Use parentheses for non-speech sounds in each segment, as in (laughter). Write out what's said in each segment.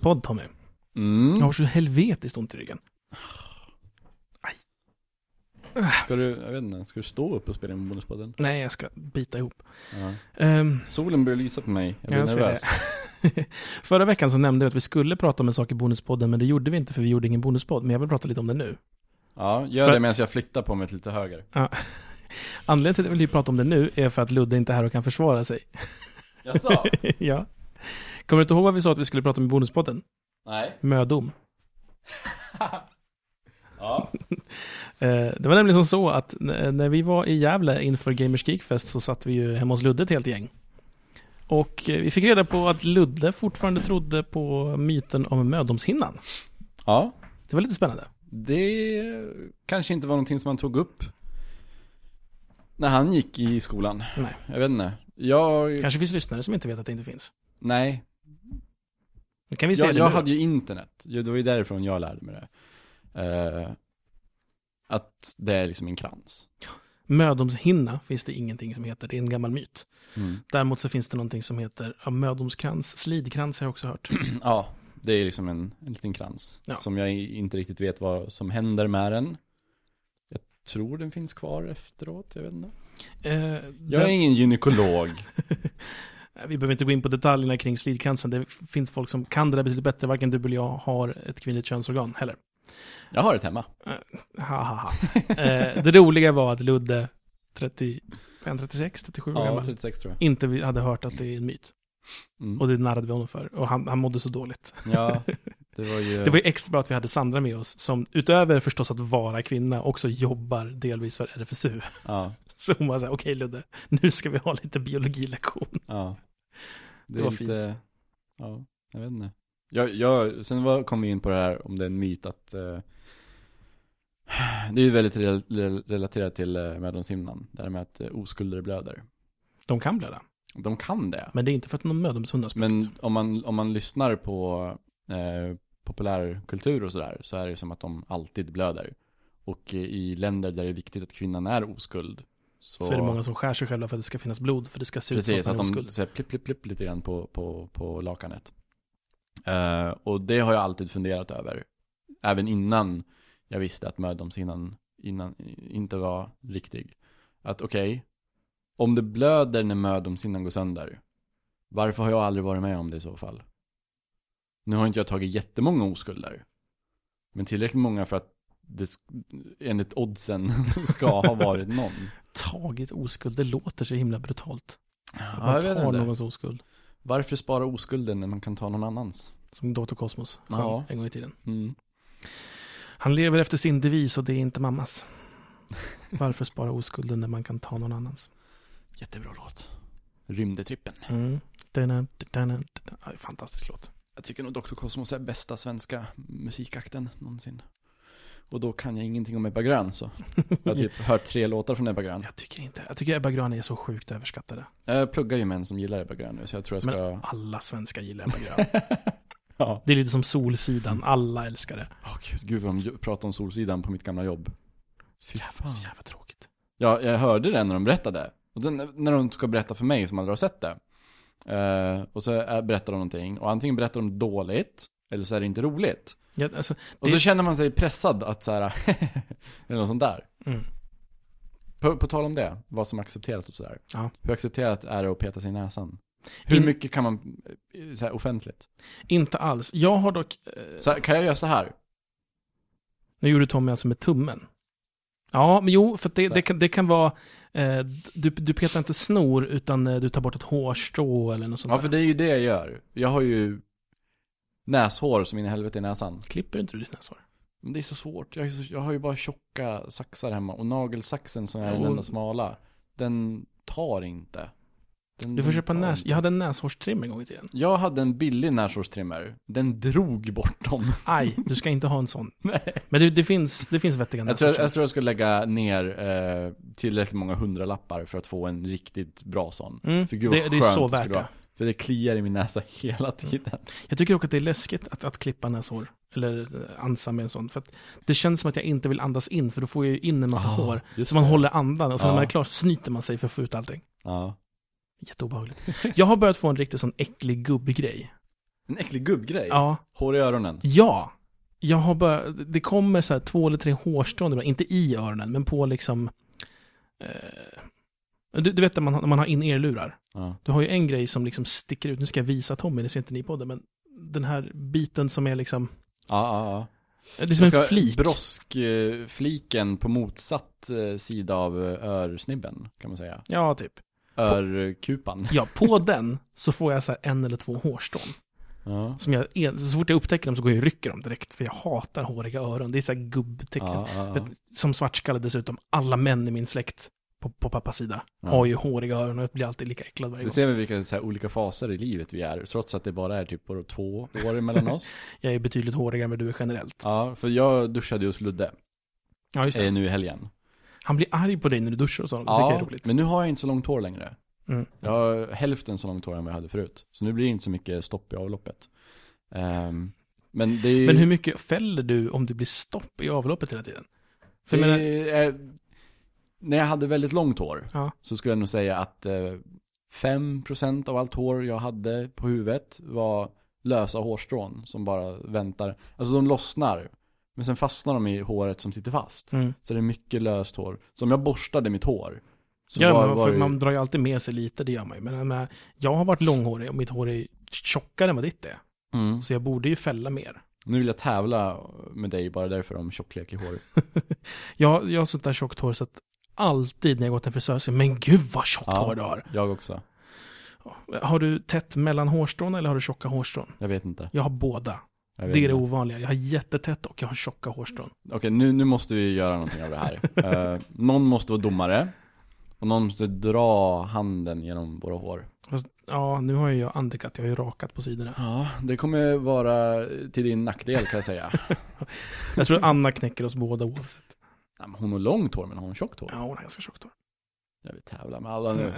Bonuspodd Tommy. Mm. Jag har så helvetiskt ont i ryggen. Ska du, jag vet inte, ska du stå upp och spela in bonuspodden? Nej, jag ska bita ihop. Ja. Ehm, Solen börjar lysa på mig, jag blir jag nervös. (laughs) Förra veckan så nämnde vi att vi skulle prata om en sak i bonuspodden, men det gjorde vi inte för vi gjorde ingen bonuspodd. Men jag vill prata lite om det nu. Ja, gör För- det medan jag flyttar på mig lite höger. (laughs) Anledningen till att jag vill prata om det nu är för att Ludde inte är här och kan försvara sig. Jaså? (laughs) ja. Kommer du inte ihåg vad vi sa att vi skulle prata om i bonuspodden? Nej. Mödom. (laughs) Ja. (laughs) Eh, Det var nämligen som så att när vi var i Gävle inför Gamers Geekfest så satt vi ju hemma hos Ludde ett helt gäng. Och eh, vi fick reda på att Ludde fortfarande trodde på myten om mödomshinnan. Ja, Det var lite spännande. det kanske inte var någonting som han tog upp när han gick i skolan. Nej. Jag vet inte. Jag, Kanske finns lyssnare som inte vet att det inte finns. nej. Det kan vi se Jag, jag hade ju internet. Det var ju därifrån jag lärde mig det. Eh, att det är liksom en krans. Mödomshinna finns det ingenting som heter, det är en gammal myt. Mm. Däremot så finns det någonting som heter ja, mödomskrans, slidkrans har jag också hört. (clears throat) Ja, det är liksom en, en liten krans. Ja. Som jag inte riktigt vet vad som händer med den. Jag tror den finns kvar efteråt, jag vet inte. Eh, Jag den- är ingen gynekolog. (laughs) Vi behöver inte gå in på detaljerna kring slidkransen. Det finns folk som kan det där betydligt bättre. Varken du eller jag har ett kvinnligt könsorgan heller. Jag har ett hemma. Ha, ha, ha. Eh, det roliga var att Ludde, 30, 36, 37 år Ja, gammal, 36 tror jag. inte hade hört att det är en myt. Mm. Och det narrade vi honom för. Och han, han mådde så dåligt. Ja, (laughs) det var ju... Det var ju extra bra att vi hade Sandra med oss, som utöver förstås att vara kvinna, också jobbar delvis för RFSU. Ja, (laughs) Så hon var så här, okej Ludde, nu ska vi ha lite biologilektion. ja. Det, Det är var lite... fint. Ja, jag vet inte. Jag, jag, sen var, kom vi in på det här om det är en myt att eh, Det är ju väldigt rel, rel, relaterat till eh, mödomshimnan. Det här med att eh, oskulder blöder. De kan blöda, De kan det. men det är inte för att någon mödomshund har Men om man, om man lyssnar på eh, populärkultur och sådär så är det som att de alltid blöder. Och i länder där det är viktigt att kvinnan är oskuld så, Så är det många som skär sig själva för att det ska finnas blod, för det ska se ut Precis, som att att man är de oskuld. säger plipp, plipp, plipp lite grann på, på, på lakanet. Eh, och det har jag alltid funderat över. Även innan jag visste att mödomshinnan innan, inte var riktig. Att okej, om det blöder när mödomshinnan går sönder, varför har jag aldrig varit med om det i så fall? Nu har inte jag tagit jättemånga oskulder. Men tillräckligt många för att det enligt oddsen (laughs) ska ha varit någon. Tagit oskuld, det låter så himla brutalt. Att Ja, man vet tar någons oskuld. Varför spara oskulden när man kan ta någon annans? Som Dr. Sjöng Ja. en gång i tiden. Mm. Han lever efter sin devis och det är inte mammas. Varför spara oskulden när man kan ta någon annans? Jättebra låt. Rymdetrippen. Mm. Dana, dana, dana. Ja, Fantastisk låt. Jag tycker nog Dr. Cosmos är bästa svenska musikakten någonsin. Och då kan jag ingenting om Ebba Grön så. Jag har typ hört tre låtar från Ebba Grön. Jag tycker inte, jag tycker Ebba Grön är så sjukt överskattade. Jag pluggar ju en som gillar Ebba Grön nu så jag tror jag ska... Men alla svenskar gillar Ebba Grön. (laughs) ja. Det är lite som Solsidan, alla älskar det. Åh gud, gud vad de pratar om Solsidan på mitt gamla jobb. Fy Jävla, så jävla tråkigt. Ja, jag hörde det när de berättade. Och sen när de ska berätta för mig som aldrig har sett det. Eh, och så eh, berättar de någonting. Och antingen berättar de dåligt, eller så är det inte roligt. Ja, alltså, Och Det- så känner man sig pressad att så här, (laughs) eller något sånt där. mm. På, på tal om det, vad som är accepterat och sådär. Ja. Hur accepterat är det att peta sig i näsan? Hur In- mycket kan man, eh, så här, offentligt? Inte alls. Jag har dock, eh, Så kan jag göra så här? nu gjorde Tommy alltså med tummen. Ja, men jo, för det, det, kan, det kan vara, eh, du, du petar inte snor utan eh, du tar bort ett hårstrå eller något sånt Ja, där. för det är ju det jag gör. Jag har ju näshår som in i helvete i näsan. Klipper inte du ditt näshår? Men det är så svårt. Jag, är så, jag har ju bara tjocka saxar hemma. Och nagelsaxen som är den enda smala, den tar inte. Den, Du får köpa näs... inte. Jag hade en näshårstrim en gång i tiden. Jag hade en billig näshårstrimmer. Den drog bort dem. Aj, (laughs) du ska inte ha en sån. Nej. Men det, det, finns, det finns vettiga Jag tror, jag tror jag ska lägga ner eh, tillräckligt många hundralappar för att få en riktigt bra sån. Mm, För gud det, det är så värt det. För det kliar i min näsa hela tiden. Jag tycker också att det är läskigt att, att klippa näshår. Eller eh, ansa med en sån. För att det känns som att jag inte vill andas in, för då får jag ju in en massa Ah, hår. Så man det. håller andan, och sen när Ja. man är klar så snyter man sig för att få ut allting. Ja. Jätteobehagligt. Jag har börjat få en riktigt sån äcklig gubbgrej. En äcklig gubbgrej? Ja. Hår i öronen? Ja. Jag har bara, det kommer så här två eller tre hårstrån, ibland, inte i öronen, men på liksom... Eh, du, du vet när man, har- när man har in erlurar. Ja. Du har ju en grej som liksom sticker ut, nu ska jag visa Tommy, det ser inte ni på det, men den här biten som är liksom, Ja, ja, ja. det är som en flik. Broskfliken på motsatt eh, sida av eh, örsnibben, kan man säga. Ja, typ. Örkupan. Ja, på (laughs) den så får jag så en eller två hårstrån. Ja. Som jag, så fort jag upptäcker dem så går jag och rycker dem direkt, för jag hatar håriga öron. Det är så här gubbtecken. Ja, ja. Som svartskalle dessutom, alla män i min släkt på, på pappas sida Ja. har ju håriga öron och blir alltid lika äcklad varje Det gång. ser vi vilka så här, olika faser i livet vi är, trots att det bara är typ bara två år mellan oss. (laughs) Jag är betydligt hårigare än vad du är generellt. Ja, för jag duschade ju hos Ludde Ja, just det. nu i helgen. Han blir arg på dig när du duschar och sånt. Det tycker jag är Ja, roligt. men nu har jag inte så långt hår längre. Mm. Jag har hälften så långt hår än vad jag hade förut. Så nu blir det inte så mycket stopp i avloppet. Ehm, men det är Men hur mycket fäller du om det blir stopp i avloppet hela tiden? För det menar, är, när jag hade väldigt långt hår Ja. så skulle jag nog säga att eh, 5% av allt hår jag hade på huvudet var lösa hårstrån som bara väntar. Alltså de lossnar. Men sen fastnar de i håret som sitter fast. mm. Så det är mycket löst hår. Så om jag borstade mitt hår. Ja, var, man, var för det- man drar ju alltid med sig lite, det gör man ju. Men jag, menar, jag har varit långhårig och mitt hår är tjockare än vad ditt är. mm. Så jag borde ju fälla mer. Nu vill jag tävla med dig bara därför om tjocklek i hår. (laughs) Jag, jag har sånt där tjockt hår så att alltid när jag går till en frisör så men gud vad tjockt Ja. hår du har. Jag också. Har du tätt mellan hårstrån eller har du tjocka hårstrån? Jag vet inte. Jag har båda. Jag Det är det inte. ovanliga. Jag har jättetätt och jag har tjocka hårstrån. Okej, nu, nu måste vi göra någonting av det här. (laughs) Eh, någon måste vara domare. Och någon måste dra handen genom våra hår. Fast, ja, nu har ju jag undercut. Jag har ju rakat på sidorna. Ja, det kommer vara till din nackdel kan jag säga. (laughs) Jag tror Anna knäcker oss båda oavsett. Nej, hon har långt hår, men hon har tjockt hår. Ja, hon har ganska tjockt hår. Jag vill tävla med alla nu.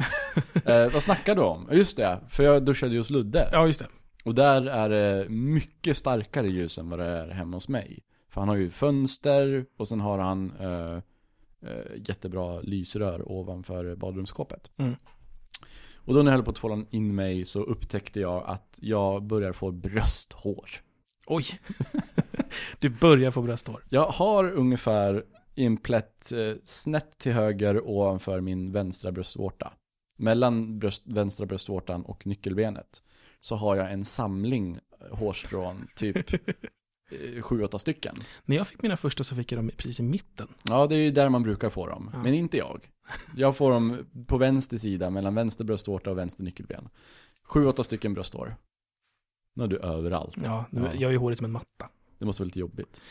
(laughs) eh, vad snackar du om? Just det, för jag duschade ju hos Ludde. Ja, just det. Och där är det mycket starkare ljus än vad det är hemma hos mig. För han har ju fönster och sen har han eh, eh, jättebra lysrör ovanför badrumsskåpet. Mm. Och då när jag höll på att tvåla in mig så upptäckte jag att jag börjar få brösthår. Oj! (laughs) du börjar få brösthår. Jag har ungefär i en plätt eh, snett till höger ovanför min vänstra bröstvårta. Mellan bröst, vänstra bröstvårtan och nyckelbenet. Så har jag en samling eh, hårstrån, typ (laughs) eh, sju, åtta stycken. När jag fick mina första så fick jag dem precis i mitten. Ja, det är ju där man brukar få dem. Ja. Men inte jag. Jag får dem på vänster sida, mellan vänster bröstvårta och vänster nyckelben. Sju, åtta stycken brösthår. Nu har du överallt. Ja, nu, Ja. jag är ju hårig som en matta. Det måste vara lite jobbigt.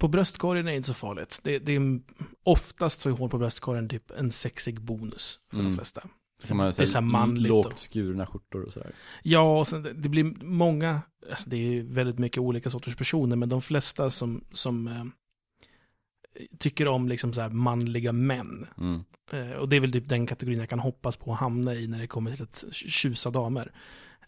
På bröstkorgen är det inte så farligt. Det, det är, oftast så är hår på bröstkorgen typ en sexig bonus för de Mm. flesta. Så kan man det är så här manligt. lågt Och, skurna skjortor och sådär. ja, och sen, det- blir många, alltså det är väldigt mycket olika sorters personer, men de flesta som, som eh, tycker om liksom så här manliga män. Mm. Eh, och det är väl typ den kategorin jag kan hoppas på att hamna i när det kommer till att tjusa damer.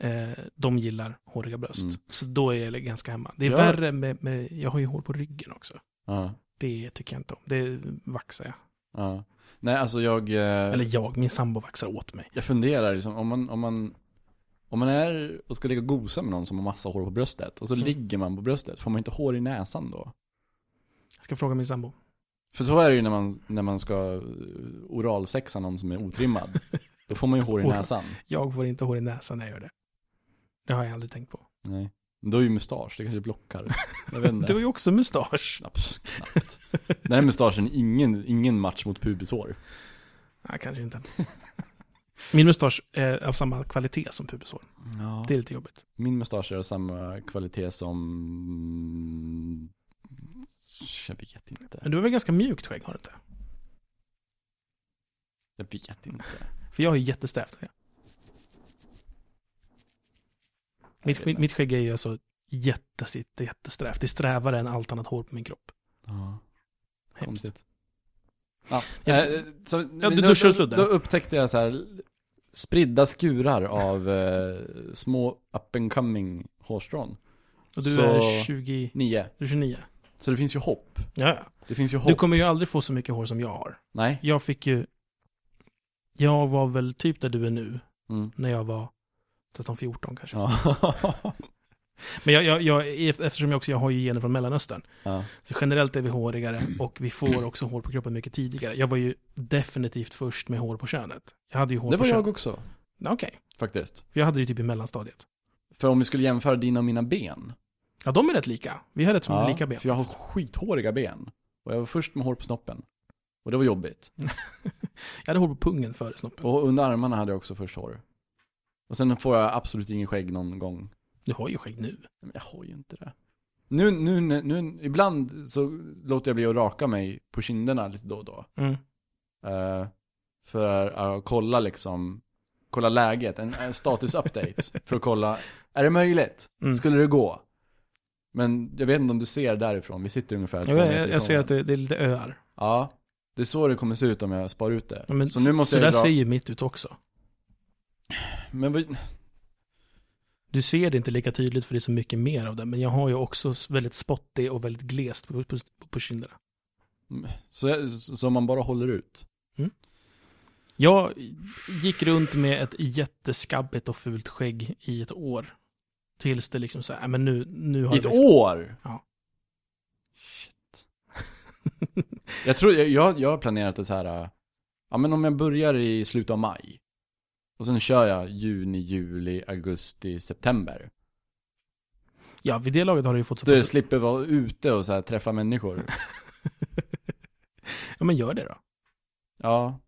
Eh, de gillar håriga bröst. Mm. Så då är jag ganska hemma. Det är Ja. värre med, med, jag har ju hår på ryggen också. Ja. Det tycker jag inte om. Det vaxar jag. Ja. Nej, alltså jag... Eh, Eller jag, min sambo vaxar åt mig. Jag funderar liksom, om man, om man om man är och ska ligga och gosa med någon som har massa hår på bröstet och så Mm. ligger man på bröstet, får man inte hår i näsan då? Jag ska fråga min sambo. För så är det ju när man, när man ska eh, oralsexa någon som är otrimmad. (laughs) Då får man ju hår i näsan. Jag får inte hår i näsan när jag gör det. Det har jag aldrig tänkt på. Nej. Då är ju mustasch, det kanske blockar. Jag vet (laughs) Du inte. har ju också mustasch. Knappt. knappt. Den här mustaschen ingen, ingen match mot pubishår. Nej, kanske inte. Min mustasch är av samma kvalitet som pubishår. Ja. Det är lite jobbigt. Min mustasch är av samma kvalitet som... Jag vet inte. Men du har väl ganska mjukt skägg, har du inte? Jag vet inte. För jag har ju jättesträvt. Ja. Mitt, mitt, mitt skägg är ju alltså jättesitt, jättesträvt. Det är strävare än allt annat hår på min kropp. Ja, konstigt. Ja, Jag- eh, så, Ja, du då, duschar och då, sludde. då upptäckte jag så här spridda skurar av eh, små up and coming hårstrån. Och du Så- är 20, Nio. du är 29. Så det finns ju hopp. Ja, ja. Det finns ju hopp. Du kommer ju aldrig få så mycket hår som jag har. Nej. Jag fick ju, jag var väl typ där du är nu, Mm. när jag var 13-14 kanske. Ja. (laughs) Men jag, jag, jag, eftersom jag också jag har ju gener från Mellanöstern. Ja. Så generellt är vi hårigare och vi får också hår på kroppen mycket tidigare. Jag var ju definitivt först med hår på könet. Jag hade ju hår Det på var könet. jag också, Okej, faktiskt. för jag hade det ju typ i mellanstadiet. För om vi skulle jämföra dina och mina ben. Ja, de är rätt lika. Vi har rätt så lika ben. för jag har skithåriga ben. Och jag var först med hår på snoppen. Och det var jobbigt. (laughs) Jag hade hår på pungen före snoppen. Och under armarna hade jag också först hår. Och sen får jag absolut ingen skägg någon gång. Du har ju skägg nu. Men jag har ju inte det. Nu, nu, nu, nu, ibland så låter jag bli att raka mig på kinderna lite då och då. Mm. Eh, för att kolla liksom, kolla läget, en, en status update. (laughs) för att kolla, är det möjligt? Mm. Skulle det gå? Men jag vet inte om du ser därifrån, vi sitter ungefär två Jag, meter jag, jag ser att det, det är lite öar. Ja, det är så det kommer se ut om jag spar ut det. Ja, Men så nu måste så jag där dra... ser ju mitt ut också. Men vad... Du ser det inte lika tydligt för det är så mycket mer av det. Men jag har ju också väldigt spottig och väldigt glest på, på, på kinderna. Så, jag- så man bara håller ut? Jag gick runt med ett jätteskabbigt och fult skägg i ett år. Tills det liksom så här, "Nej, men nu, nu har I ett växt." år? Ja. Shit. (laughs) jag tror, jag, jag, jag har planerat det så här. äh, ja men om jag börjar i slutet av maj. Och sen kör jag juni, juli, augusti, september. Ja, vid det laget har det ju fått så Så jag pass... slipper vara ute och så här, träffa människor. (laughs) Ja, men gör det då. Ja.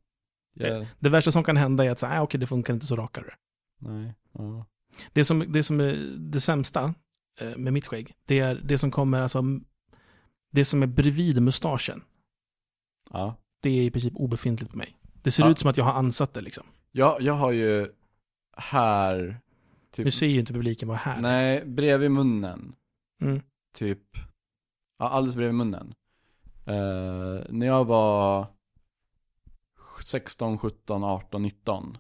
Jag, Det värsta som kan hända är att säga, ah, okej, det funkar inte så rakare. nej. Ja. Det som, det som är det sämsta eh, med mitt skägg, det är det som kommer, alltså, det som är bredvid mustaschen. ja. Det är i princip obefintligt på mig. Det ser Ja. ut som att jag har ansatt det liksom. Jag, jag har ju här, typ, Nu ser ju inte publiken vad här är. nej, bredvid munnen. Mm. typ, ja, alldeles bredvid munnen. Eh, när jag var 16, 17, 18, 19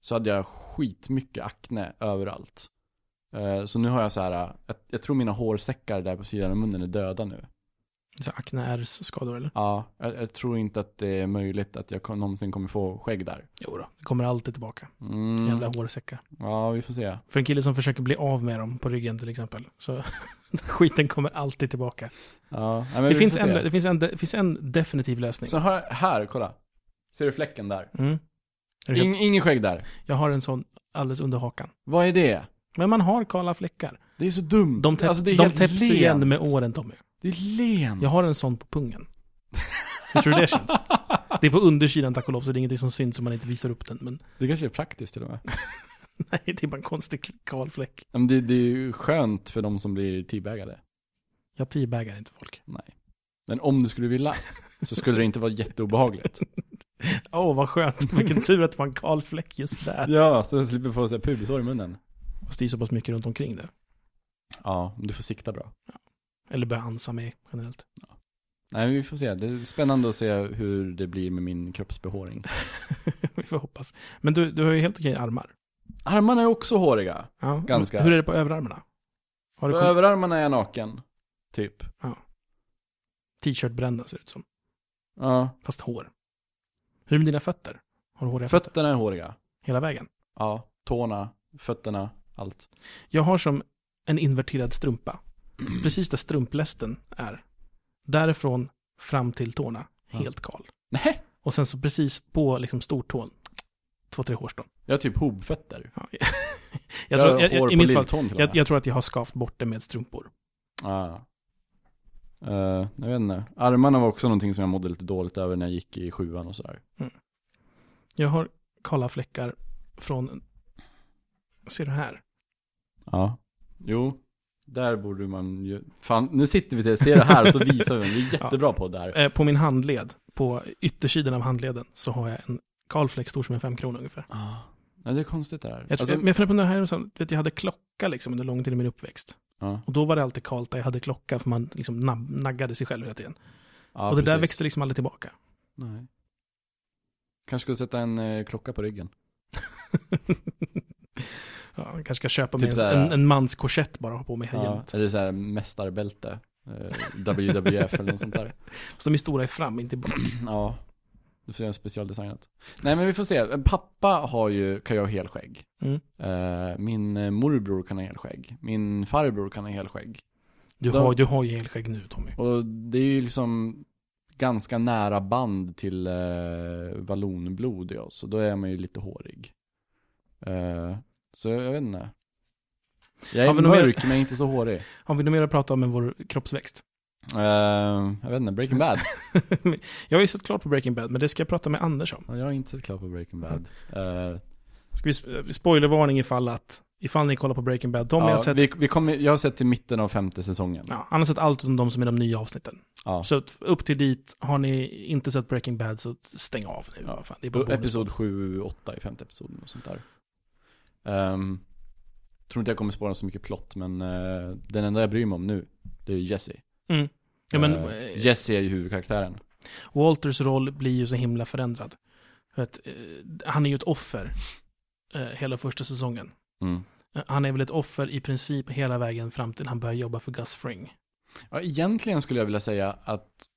så hade jag skitmycket akne överallt. Eh, så nu har jag så här, jag, jag tror mina hårsäckar där på sidan av munnen är döda nu. Så akne är skador eller? Ja, jag, jag tror inte att det är möjligt att jag kom- någonsin kommer få skägg där. Jo då, det kommer alltid tillbaka. Mm. Jävla hårsäckar. Ja, vi får se. För en kille som försöker bli av med dem på ryggen till exempel. Så (laughs) skiten kommer alltid tillbaka. Ja, men Det vi finns, får en, se. det, finns en, det finns en definitiv lösning. Så här, här, kolla. Ser du fläcken där? Mm. Ing, ingen skägg där. Jag har en sån alldeles under hakan. Vad är det? Men man har kala fläckar. Det är så dumt. De, täpp, Alltså, de täpps igen med åren Tommy. Det är lent. Jag har en sån på pungen. Hur tror du det känns? Det är på undersidan tack och lov, så det är ingenting som syns om man inte visar upp den. Men Det kanske är praktiskt till och med. (laughs) nej, det är bara en konstig kal fläck. Men det, det är ju skönt för de som blir teabagade. Jag teabagar inte folk. Nej. Men om du skulle vilja så skulle det inte vara jätteobehagligt. (laughs) Åh, vad skönt. Vilken tur att det var en kal fläck just där. ja, så jag slipper få här pubisår i munnen. Fast det är så pass mycket runt omkring det. Ja, men du får sikta bra. Eller börja ansa mig generellt. Nej, vi får se. Det är spännande att se hur det blir med min kroppsbehåring. (laughs) Vi får hoppas. Men du, du har ju helt okej armar. Armarna är också håriga. Ja. Ganska. Hur är det på överarmarna? Har På du kom- överarmarna är jag naken. Typ. t-shirt-brända ser det ut som. Ja. Fast hår. Hur är det med dina fötter? Har du håriga fötter? Fötterna är håriga. Hela vägen? Ja. Tårna, fötterna, allt. Jag har som en inverterad strumpa. (clears throat) Precis där strumplästen är. Därifrån fram till tårna. Helt kal. Nej. Och sen så precis på liksom stortån. Två, tre hårstrån. Jag har typ hovfötter. Ja. (laughs) jag tror, jag, har hår jag, I mitt fall, jag, jag tror att jag har skavt bort det med strumpor. Ja. Eh, jag vet inte. Armarna var också någonting som jag mådde lite dåligt över när jag gick i sjuan och sådär. Jag har kala fläckar från, ser du här? Ja. Jo. Där borde man ju, fan nu sitter vi till, ser det här och så (laughs) visar vi, vi är jättebra på det här. Eh, på min handled, på yttersidan av handleden, så har jag en fläck stor som en femkrona ungefär. Ja. Nej, det är konstigt det här. Jag, Alltså, men jag funderar på det här, så, vet, jag hade klocka liksom under lång tid i min uppväxt. ja. Och då var det alltid kallt där jag hade klocka, för man liksom naggade sig själv hela tiden. ja och det där precis. växte liksom aldrig tillbaka. Nej. Kanske skulle sätta en eh, klocka på ryggen. (laughs) ja, jag kanske ska köpa Typ mig så en, en, en mans korsett bara och ha på mig här Ja. jämt. Eller så här mästarbälte. Eh, WWF eller något sånt där. (laughs) Så de är stora i fram, inte i bak. (clears throat) Ja. Du får göra specialdesignat. Nej men vi får se. Pappa har ju, kan ju ha helskägg. Mm. Eh, min morbror kan ha helskägg. Min farbror kan ha helskägg. Du, De- har, du har ju helskägg nu Tommy. Och det är ju liksom ganska nära band till eh, vallonblod i oss. Och då är man ju lite hårig. Så jag vet inte. Jag är Har vi något mer? mörk men inte så hårig. (laughs) Har vi något mer att prata om än vår kroppsväxt? Eh, jag vet inte, Breaking Bad. (laughs) jag har ju sett klart på Breaking Bad, men det ska jag prata med Anders om. Ja, Jag har inte sett klart på Breaking Bad. Eh, Ska vi sp- spoilervarning ifall att, ifall ni kollar på Breaking Bad. Tommy ja, har sett, vi, vi kommer, jag har sett till mitten av femte säsongen. ja, han har sett allt utom de som är de nya avsnitten. Ja. Så upp till dit, har ni inte sett Breaking Bad så stäng av nu. Ja. Fan, det är bara. Episod 7, 8 i femte episoden och sånt där. Um, tror inte jag kommer spåra så mycket plott, men eh, den enda jag bryr mig om nu, det är ju Jesse. Mm. Ja, men, eh, Jesse är ju huvudkaraktären. Walters roll blir ju så himla förändrad. För att, eh, han är ju ett offer hela första säsongen. Mm. Han är väl ett offer i princip hela vägen fram till han börjar jobba för Gus Fring. Ja, egentligen skulle jag vilja säga att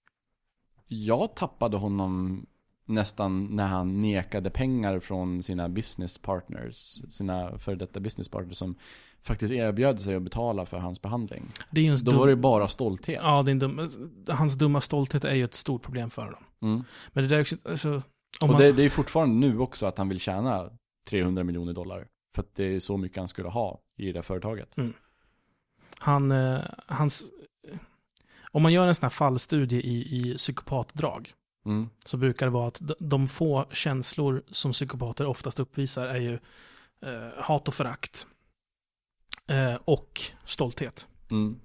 jag tappade honom nästan när han nekade pengar från sina business partners, sina före detta business partners som faktiskt erbjöd sig att betala för hans behandling. Det är Då dum... var det bara stolthet. Ja, det är dum... hans dumma stolthet är ju ett stort problem för honom. Mm. Men det där är också, alltså, om Och man, det, det är fortfarande nu också att han vill tjäna 300 miljoner dollar. För att det är så mycket han skulle ha i det företaget. han, eh, hans, om man gör en sån här fallstudie i, i psykopatdrag, Mm. så brukar det vara att de- få känslor som psykopater oftast uppvisar är ju eh, hat och förakt. Eh, och stolthet. Mm.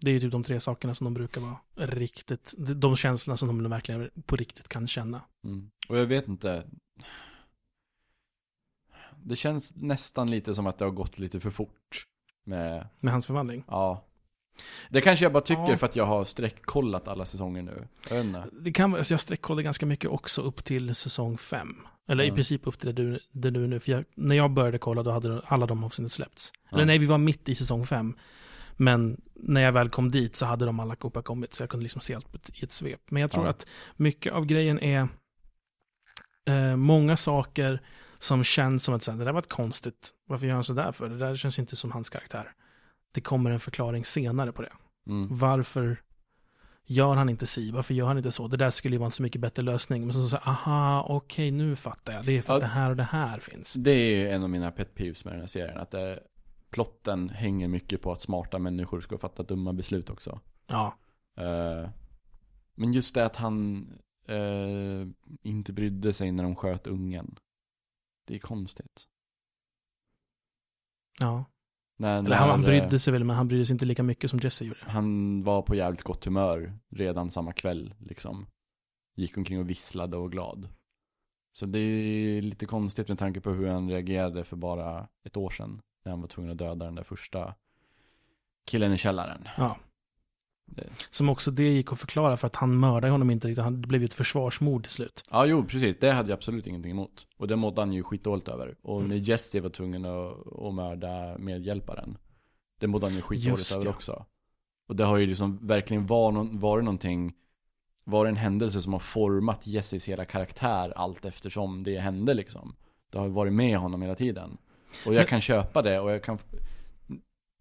Det är ju typ de tre sakerna som de brukar vara riktigt, de- de känslorna som de verkligen på riktigt kan känna. Mm. Och jag vet inte. Det känns nästan lite som att det har gått lite för fort. Med, Med hans förvandling. ja. Det kanske jag bara tycker Ja. för att jag har sträckkollat alla säsonger nu. Jag. Det kan alltså jag sträckkollade ganska mycket också upp till säsong fem. Eller i Ja. princip upp till det du, det du nu, för jag, när jag började kolla då hade alla de avsnitten släppts. Ja. Eller nej, vi var mitt i säsong fem. Men när jag väl kom dit så hade de alla Copa kommit, så jag kunde liksom se allt i ett svep. Men jag tror Ja. att mycket av grejen är eh, många saker som känns som att så här, det där var ett konstigt, varför gör han sådär för? Det där känns inte som hans karaktär. Det kommer en förklaring senare på det. Mm. Varför gör han inte si? Varför gör han inte så? Det där skulle ju vara en så mycket bättre lösning. Men så säger aha, okej, nu fattar jag. Det är för Ja. att det här och det här finns. Det är en av mina pet peeves med den här serien. Att det, plotten hänger mycket på att smarta människor ska fatta dumma beslut också. Ja, Eh, men just det att han eh, inte brydde sig när de sköt ungen. Det är konstigt. ja. När, Eller han, han när, eh, brydde sig väl, men han brydde sig inte lika mycket som Jesse gjorde. Han var på jävligt gott humör redan samma kväll liksom. Gick omkring och visslade och var glad. Så det är lite konstigt med tanke på hur han reagerade för bara ett år sedan. När han var tvungen att döda den där första killen i källaren. Ja. Det. Som också det gick att förklara för att han mördade honom inte riktigt. Han, det blev ju ett försvarsmord till slut. Ja, jo, precis. Det hade jag absolut ingenting emot. Och det mådde han ju skitdåligt över. Och Mm. när Jesse var tvungen att, att mörda medhjälparen. Det mådde han ju skitdåligt Just över ja. också. Och det har ju liksom verkligen var någon, varit någonting, var en händelse som har format Jesses hela karaktär allt eftersom det hände liksom. Det har varit med honom hela tiden. Och jag Men- kan köpa det och jag kan,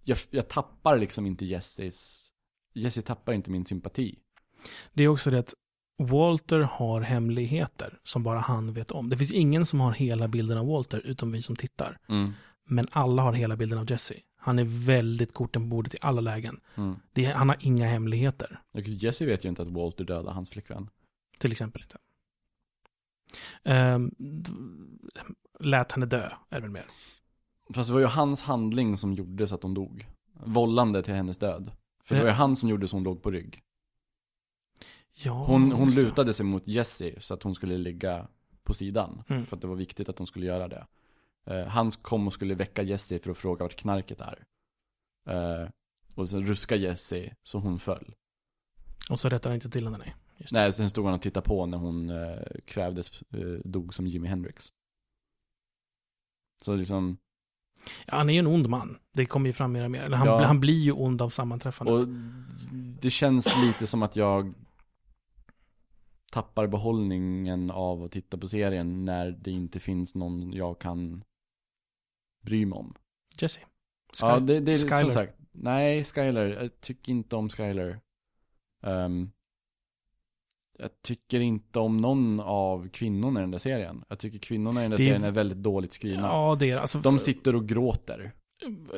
jag, jag tappar liksom inte Jesses, Jesse tappar inte min sympati. Det är också det att Walter har hemligheter som bara han vet om. Det finns ingen som har hela bilden av Walter utom vi som tittar. Mm. Men alla har hela bilden av Jesse. Han är väldigt korten på bordet i alla lägen. Mm. Det, han har inga hemligheter. Och Jesse vet ju inte att Walter dödade hans flickvän. Till exempel inte. Um, lät henne dö, är det väl mer. Fast det var ju hans handling som gjorde så att hon dog. Vållande till hennes död. För det var ju han som gjorde så hon låg på rygg. Ja, Hon, hon just det. lutade sig mot Jesse så att hon skulle ligga på sidan. Mm. För att det var viktigt att hon skulle göra det. Eh, han kom och skulle väcka Jesse för att fråga vart knarket är. Eh, och sen ruska Jesse så hon föll. Och så rättar han inte till henne, nej. Just det. Nej, sen stod han och tittade på när hon eh, kvävdes, eh, dog som Jimi Hendrix. Så liksom, Ja, han är ju en ond man. Det kommer ju fram mer och mer. Eller han, Ja. han blir ju ond av sammanträffandet. Och det känns lite som att jag tappar behållningen av att titta på serien när det inte finns någon jag kan bry mig om. Jesse. Sky- ja, det, det är Skyler. som sagt. Nej, Skyler. Jag tycker inte om Skyler. Ehm, jag tycker inte om någon av kvinnorna i den där serien. Jag tycker kvinnorna i den där Det serien är väldigt dåligt skrivna. Ja, det är alltså. De sitter och gråter.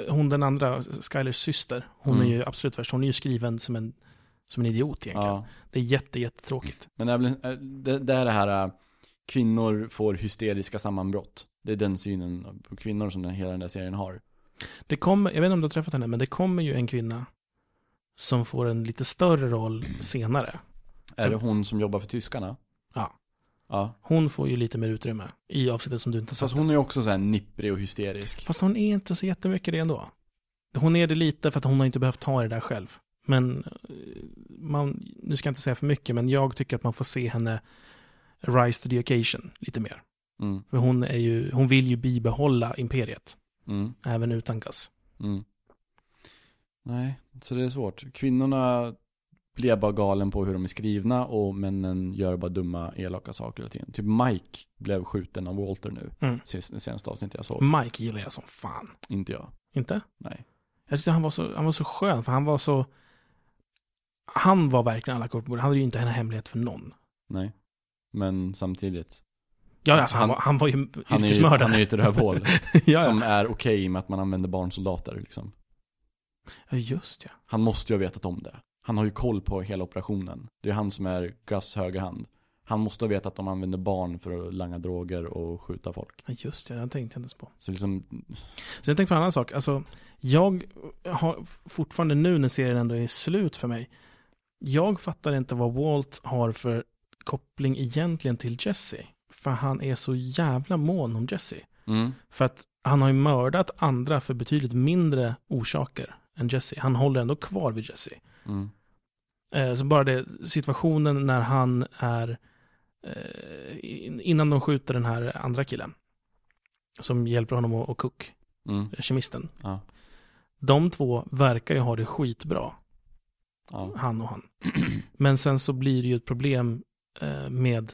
hon den andra, Skylers syster, hon Mm. är ju absolut värst. Hon är ju skriven som en, som en idiot egentligen. Ja. Det är jätte, jättetråkigt. Men det äh, det, det är det här, äh, kvinnor får hysteriska sammanbrott. Det är den synen på kvinnor som den, hela den där serien har. Det kommer, jag vet inte om du har träffat henne, men det kommer ju en kvinna som får en lite större roll senare. Är det hon som jobbar för tyskarna? Ja. Ja. Hon får ju lite mer utrymme i avsnittet som du inte har Fast sett. hon är också så här nipprig och hysterisk. Fast hon är inte så jättemycket det ändå. Hon är det lite för att hon har inte behövt ta det där själv. Men eh, man, nu ska jag inte säga för mycket, men jag tycker att man får se henne rise to the occasion lite mer. Mm. För hon är ju, hon vill ju bibehålla imperiet, Mm. även utan Gus. Mm. Nej, så det är svårt. Kvinnorna blir bara galen på hur de är skrivna och männen gör bara dumma, elaka saker hela tiden. Typ Mike blev skjuten av Walter nu. Mm. Sist- Senaste avsnittet jag såg. Mike gillar jag som fan. Inte jag. Inte? Nej. Jag tyckte han var så, han var så skön, för han var så... Han var verkligen alla kort på. Han hade ju inte en hemlighet för någon. Nej. Men samtidigt. Ja, alltså han, Han- var, han var ju Han är ju, yrkesmördare. han är ju ett rövhål. (laughs) ja, ja. Som är okej med att man använder barnsoldater liksom. ja, just ja. Han måste ju ha vetat om det. Han har ju koll på hela operationen. Det är han som är Gus högerhand. Han måste ha vetat att de använder barn för att langa droger och skjuta folk. Ja, just ja. Jag tänkte inte ens på. Så liksom, Så jag tänkte på en annan sak. Alltså, jag har fortfarande nu när serien ändå är slut för mig. Jag fattar inte vad Walt har för koppling egentligen till Jesse. För han är så jävla mån om Jesse. mm, För att han har ju mördat andra för betydligt mindre orsaker än Jesse. Han håller ändå kvar vid Jesse. Mm, Eh, så bara det, situationen när han är, eh, in- innan de skjuter den här andra killen. Som hjälper honom att, att cook, mm, kemisten. ja, De två verkar ju ha det skitbra, ja, han och han. (clears throat) Men sen så blir det ju ett problem eh, med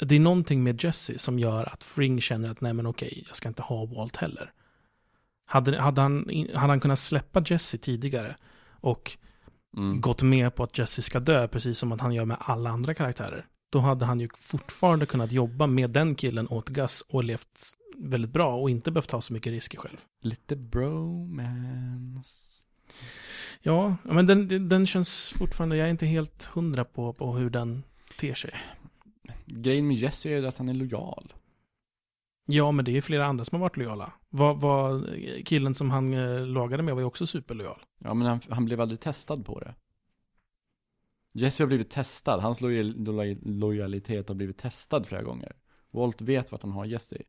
det är någonting med Jesse som gör att Fring känner att nej men okej, jag ska inte ha Walt heller. Hade, hade, han, hade han kunnat släppa Jesse tidigare och mm, gått med på att Jesse ska dö, precis som att han gör med alla andra karaktärer, då hade han ju fortfarande kunnat jobba med den killen åt Gus och levt väldigt bra och inte behövt ta så mycket risker själv. Lite bromance. Ja, men den, den känns fortfarande, jag är inte helt hundra på, på hur den ter sig. Grejen med Jesse är ju att han är lojal. Ja, men det är ju flera andra som har varit lojala. Vad, vad, killen som han eh, lagade med var ju också superlojal. Ja, men han, han blev aldrig testad på det. Jesse har blivit testad. Hans lojal, lojal, lojalitet har blivit testad flera gånger. Walt vet vart han har Jesse.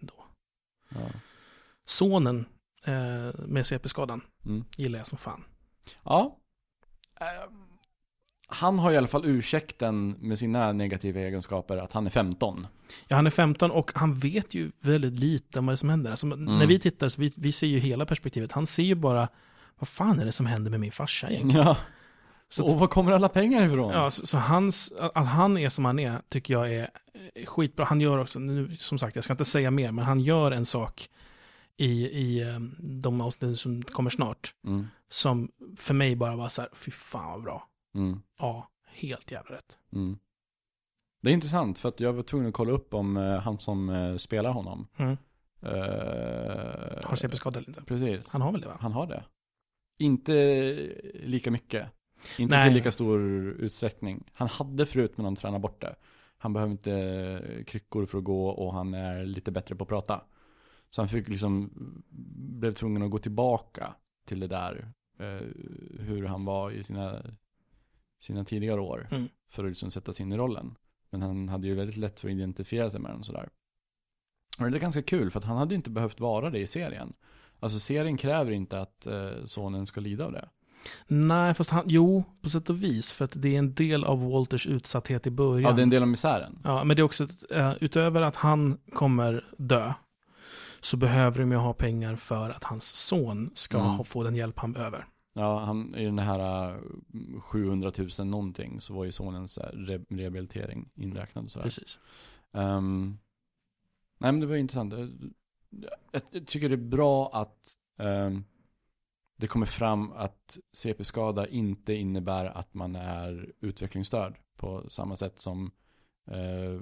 Ändå. Ja. Sonen eh, med CP-skadan Mm. gillar jag som fan. Ja. Eh, han har i alla fall ursäkten med sina negativa egenskaper att han är 15. Ja, han är 15 och han vet ju väldigt lite om vad det som händer. Alltså, När vi tittar, så vi, vi ser ju hela perspektivet. Han ser ju bara, vad fan är det som händer med min farsa egentligen? Ja. Så Och var kommer alla pengar ifrån? Ja, så, så hans, att han är som han är tycker jag är skitbra. Han gör också, nu, som sagt, jag ska inte säga mer, men han gör en sak i, i eh, de avsnitt som kommer snart, Mm. som för mig bara var så här, fy fan vad bra. Mm. Ja, helt jävla rätt. Mm. Det är intressant för att jag var tvungen att kolla upp om eh, han som eh, spelar honom. Mm. Eh, Har CP-skada eller inte? Precis. Han har väl det va? Han har det. Inte lika mycket. Inte Nej. till lika stor utsträckning. Han hade förut men han tränade bort det. Han behöver inte kryckor för att gå och han är lite bättre på att prata. Så han fick liksom, blev tvungen att gå tillbaka till det där. Eh, hur han var i sina, sina tidigare år. Mm. För att liksom sätta sig in i rollen. Men han hade ju väldigt lätt för att identifiera sig med den sådär. Och det är ganska kul för att han hade inte behövt vara det i serien. Alltså serien kräver inte att eh, sonen ska lida av det. Nej, fast han, jo, på sätt och vis, för att det är en del av Walters utsatthet i början. Ja, det är en del av misären. Ja, men det är också, eh, utöver att han kommer dö, så behöver de ju ha pengar för att hans son ska Mm. få den hjälp han behöver. Ja, han, i den här eh, 700 000 någonting så var ju sonens här re rehabilitering inräknad och sådär. Precis. Um, nej men det var intressant. Jag, jag tycker det är bra att ehm, det kommer fram att CP-skada inte innebär att man är utvecklingsstörd på samma sätt som eh,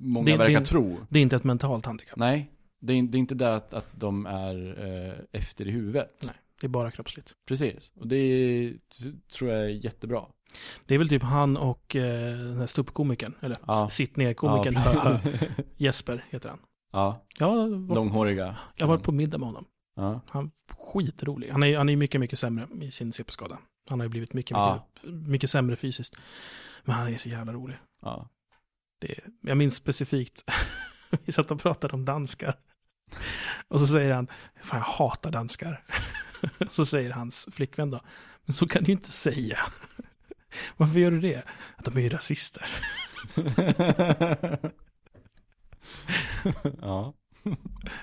många Det- verkar det- tro. Det är inte ett mentalt handikapp. Nej, det är, det är inte det att, att de är eh, efter i huvudet. Nej. Det är bara kroppsligt. Precis, och det är, tror jag är jättebra. Det är väl typ han och eh, den här ståuppkomikern, eller Ja. sitt ner-komikern, Ja. (laughs) Jesper heter han. ja, Jag har varit, långhåriga. jag har varit på middag med honom. Ja, Han skitrolig. Han är, han är mycket, mycket sämre i sin CP-skada. Han har ju blivit mycket, Ja. mycket, mycket sämre fysiskt. Men han är så jävla rolig. ja. Det, jag minns specifikt, (laughs) vi satt och pratade om danskar. Och så säger han, fan jag hatar danskar. (laughs) Så säger hans flickvän då, men så kan du ju inte säga. (laughs) Varför gör du det? Att de är ju rasister. (laughs) ja.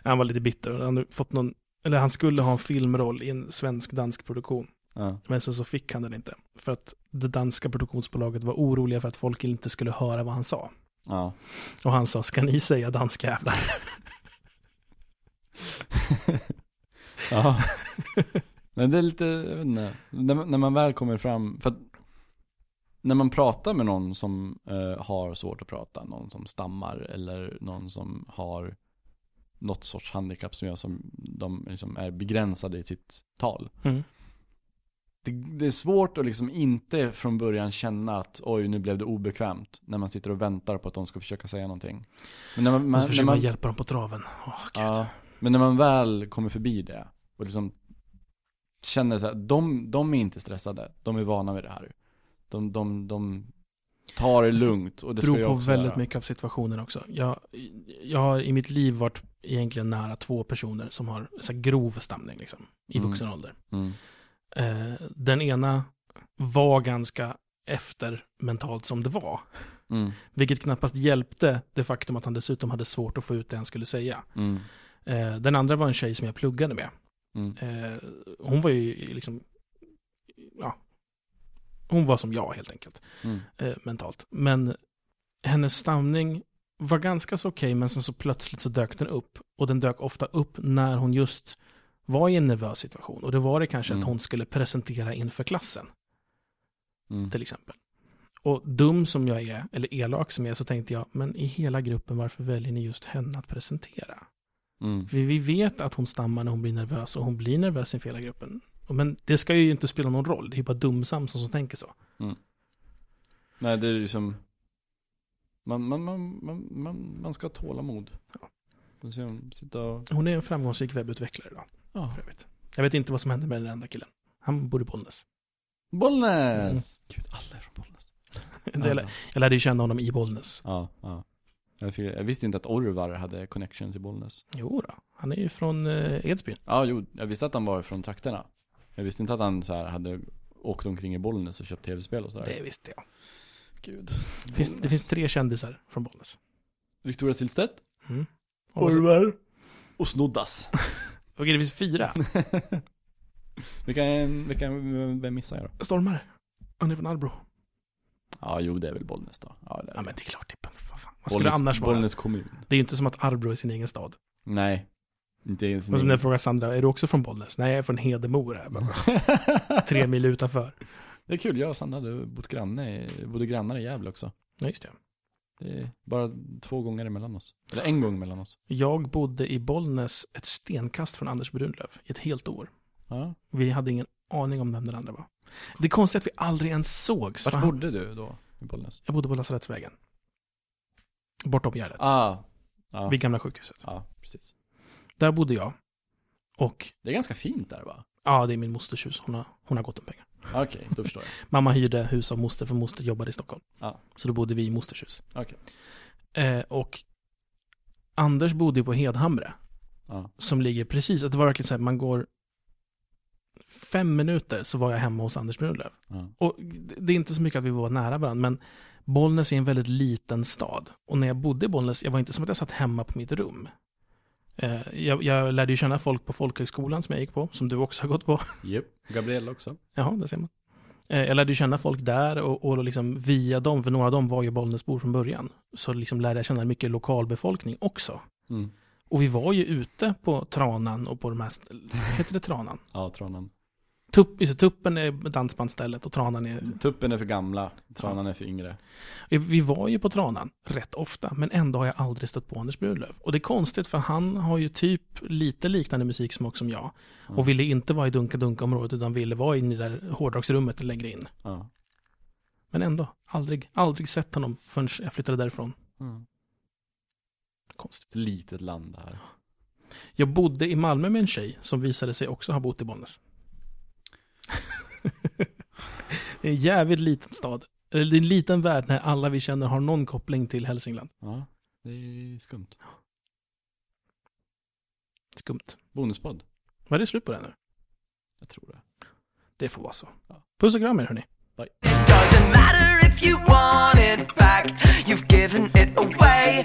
Han var lite bitter. Han, fått någon, eller han skulle ha en filmroll i en svensk-dansk produktion. ja. Men sen så fick han den inte. För att det danska produktionsbolaget var oroliga för att folk inte skulle höra vad han sa. Ja. Och han sa, ska ni säga danskjävlar? Ja. (laughs) Men det är lite, jag vet inte, när, man- när man väl kommer fram, för att när man pratar med någon som eh, har svårt att prata, någon som stammar eller någon som har något sorts handikapp som gör som de liksom är begränsade i sitt tal. Mm. Det, det är svårt att liksom inte från början känna att oj nu blev det obekvämt när man sitter och väntar på att de ska försöka säga någonting. Men när man, man, när man man hjälpa dem på traven. Ja, men när man väl kommer förbi det och liksom känner så här, de, de är inte stressade, de är vana vid det här. De, de, de tar det lugnt och det beror på väldigt göra. mycket av situationen också. Jag, jag har i mitt liv varit egentligen nära två personer som har så grov stamning liksom, i Mm. vuxen ålder. Mm. Eh, den ena var ganska efter mentalt som det var. Mm. Vilket knappast hjälpte det faktum att han dessutom hade svårt att få ut det han skulle säga. Mm. Eh, den andra var en tjej som jag pluggade med. Mm. Eh, hon var ju liksom, ja, hon var som jag helt enkelt, Mm. eh, mentalt. Men hennes stamning var ganska så okej, men sen så plötsligt så dök den upp. Och den dök ofta upp när hon just var i en nervös situation. Och det var det kanske Mm. att hon skulle presentera inför klassen, Mm. till exempel. Och dum som jag är, eller elak som jag är, så tänkte jag, men i hela gruppen, varför väljer ni just henne att presentera? Mm. För vi vet att hon stammar när hon blir nervös och hon blir nervös inför hela gruppen. Men det ska ju inte spela någon roll, det är bara dumsam som, tänker så. Nej, det är liksom man, man, man, man, man, man ska ha tålamod. Ja. Och... Hon är en framgångsrik webbutvecklare idag, Ja. för övrigt. Jag vet inte vad som hände med den andra killen. Han bor i Bollnäs. Bollnäs! Gud, alla är från Bollnäs. (laughs) Jag, lär- jag lärde ju känna honom i Bollnäs. Ja, ja. Jag, fick, jag visste inte att Orvar hade connections i Bollnäs. Jo då, han är ju från eh, Edsbyn. Ja, jo, jag visste att han var från trakterna. Jag visste inte att han så här hade åkt omkring i Bollnäs och köpt tv-spel och sådär. Det visste jag. Gud. Det finns, det finns tre kändisar från Bollnäs. Victoria Silvstedt. Mm. Orvar. Och Snoddas. (laughs) Okej, det finns fyra. (laughs) vilka, vilka, vem missar jag då? Stormare. Han är från Arbro. Ja, jo det är väl Bollnäs då. Ja, det är Ja men det är klart, det är, vad, fan. vad skulle det annars vara? Bollnäs kommun. Det är ju inte som att Arbro är sin egen stad. Nej. Inte ens Och som när jag frågar Sandra, är du också från Bollnäs? Nej, jag är från Hedemora. Jag bara, (laughs) Tre mil utanför. Det är kul, jag och Sandra hade bott granne, bodde grannar i Gävle också. Ja, just det. Det är bara två gånger emellan oss. Eller en gång mellan oss. Jag bodde i Bollnäs ett stenkast från Anders Brunlöv i ett helt år. Ja. Vi hade ingen aning om vem den andra var. Det är konstigt att vi aldrig ens sågs. Vart han- bodde du då? I Bollnäs? Jag bodde på Lasarettsvägen. Bortom Gärdet. Ah. Ja. Vid gamla sjukhuset. ja, precis. Där bodde jag. Och Det är ganska fint där va? ja, det är min mosters hus. Hon har, hon har gott om pengar. Okej, då förstår jag. (laughs) Mamma hyrde hus av moster för moster jobbade i Stockholm. Ja. Så då bodde vi i mosters hus. Okej. Eh, och Anders bodde ju på Hedhamre. Ja. Som ligger precis, att det var verkligen så här, man går fem minuter så var jag hemma hos Anders Brunlöv. Ja. Och det är inte så mycket att vi var nära varandra, men Bollnäs är en väldigt liten stad. Och när jag bodde i Bollnäs, jag var inte som att jag satt hemma på mitt rum. Eh, jag, jag lärde ju känna folk på folkhögskolan som jag gick på, som du också har gått på. (laughs) Japp, Gabriella också. Jaha, det ser man. Eh, jag lärde ju känna folk där och, och liksom via dem, för några av dem var ju Bollnäsbor från början, så liksom lärde jag känna mycket lokalbefolkning också. Mm. Och vi var ju ute på Tranan och på de här, heter det Tranan? Ja, Tranan. Tupp, det, tuppen är dansbandsstället och Tranan är... Tuppen är för gamla, Tranan är för yngre. Vi var ju på Tranan rätt ofta, men ändå har jag aldrig stött på Anders Brunlöv. Och det är konstigt för han har ju typ lite liknande musiksmak som jag. Ja. Och ville inte vara i Dunka-Dunka-området utan ville vara inne i det där hårdrocksrummet längre in. Ja. Men ändå, aldrig, aldrig sett honom förrän jag flyttade därifrån. Mm. Konstigt. Ett litet land här. Jag bodde i Malmö med en tjej som visade sig också ha bott i Bollnäs. (laughs) det är en jävligt liten stad. Eller det är en liten värld när alla vi känner har någon koppling till Hälsingland. Ja, det är skumt. Skumt. Bonuspodd. Var det slut på det nu? Jag tror det. Det får vara så. Ja. Puss och kram er hörni. Doesn't matter if you want it back, you've given it away.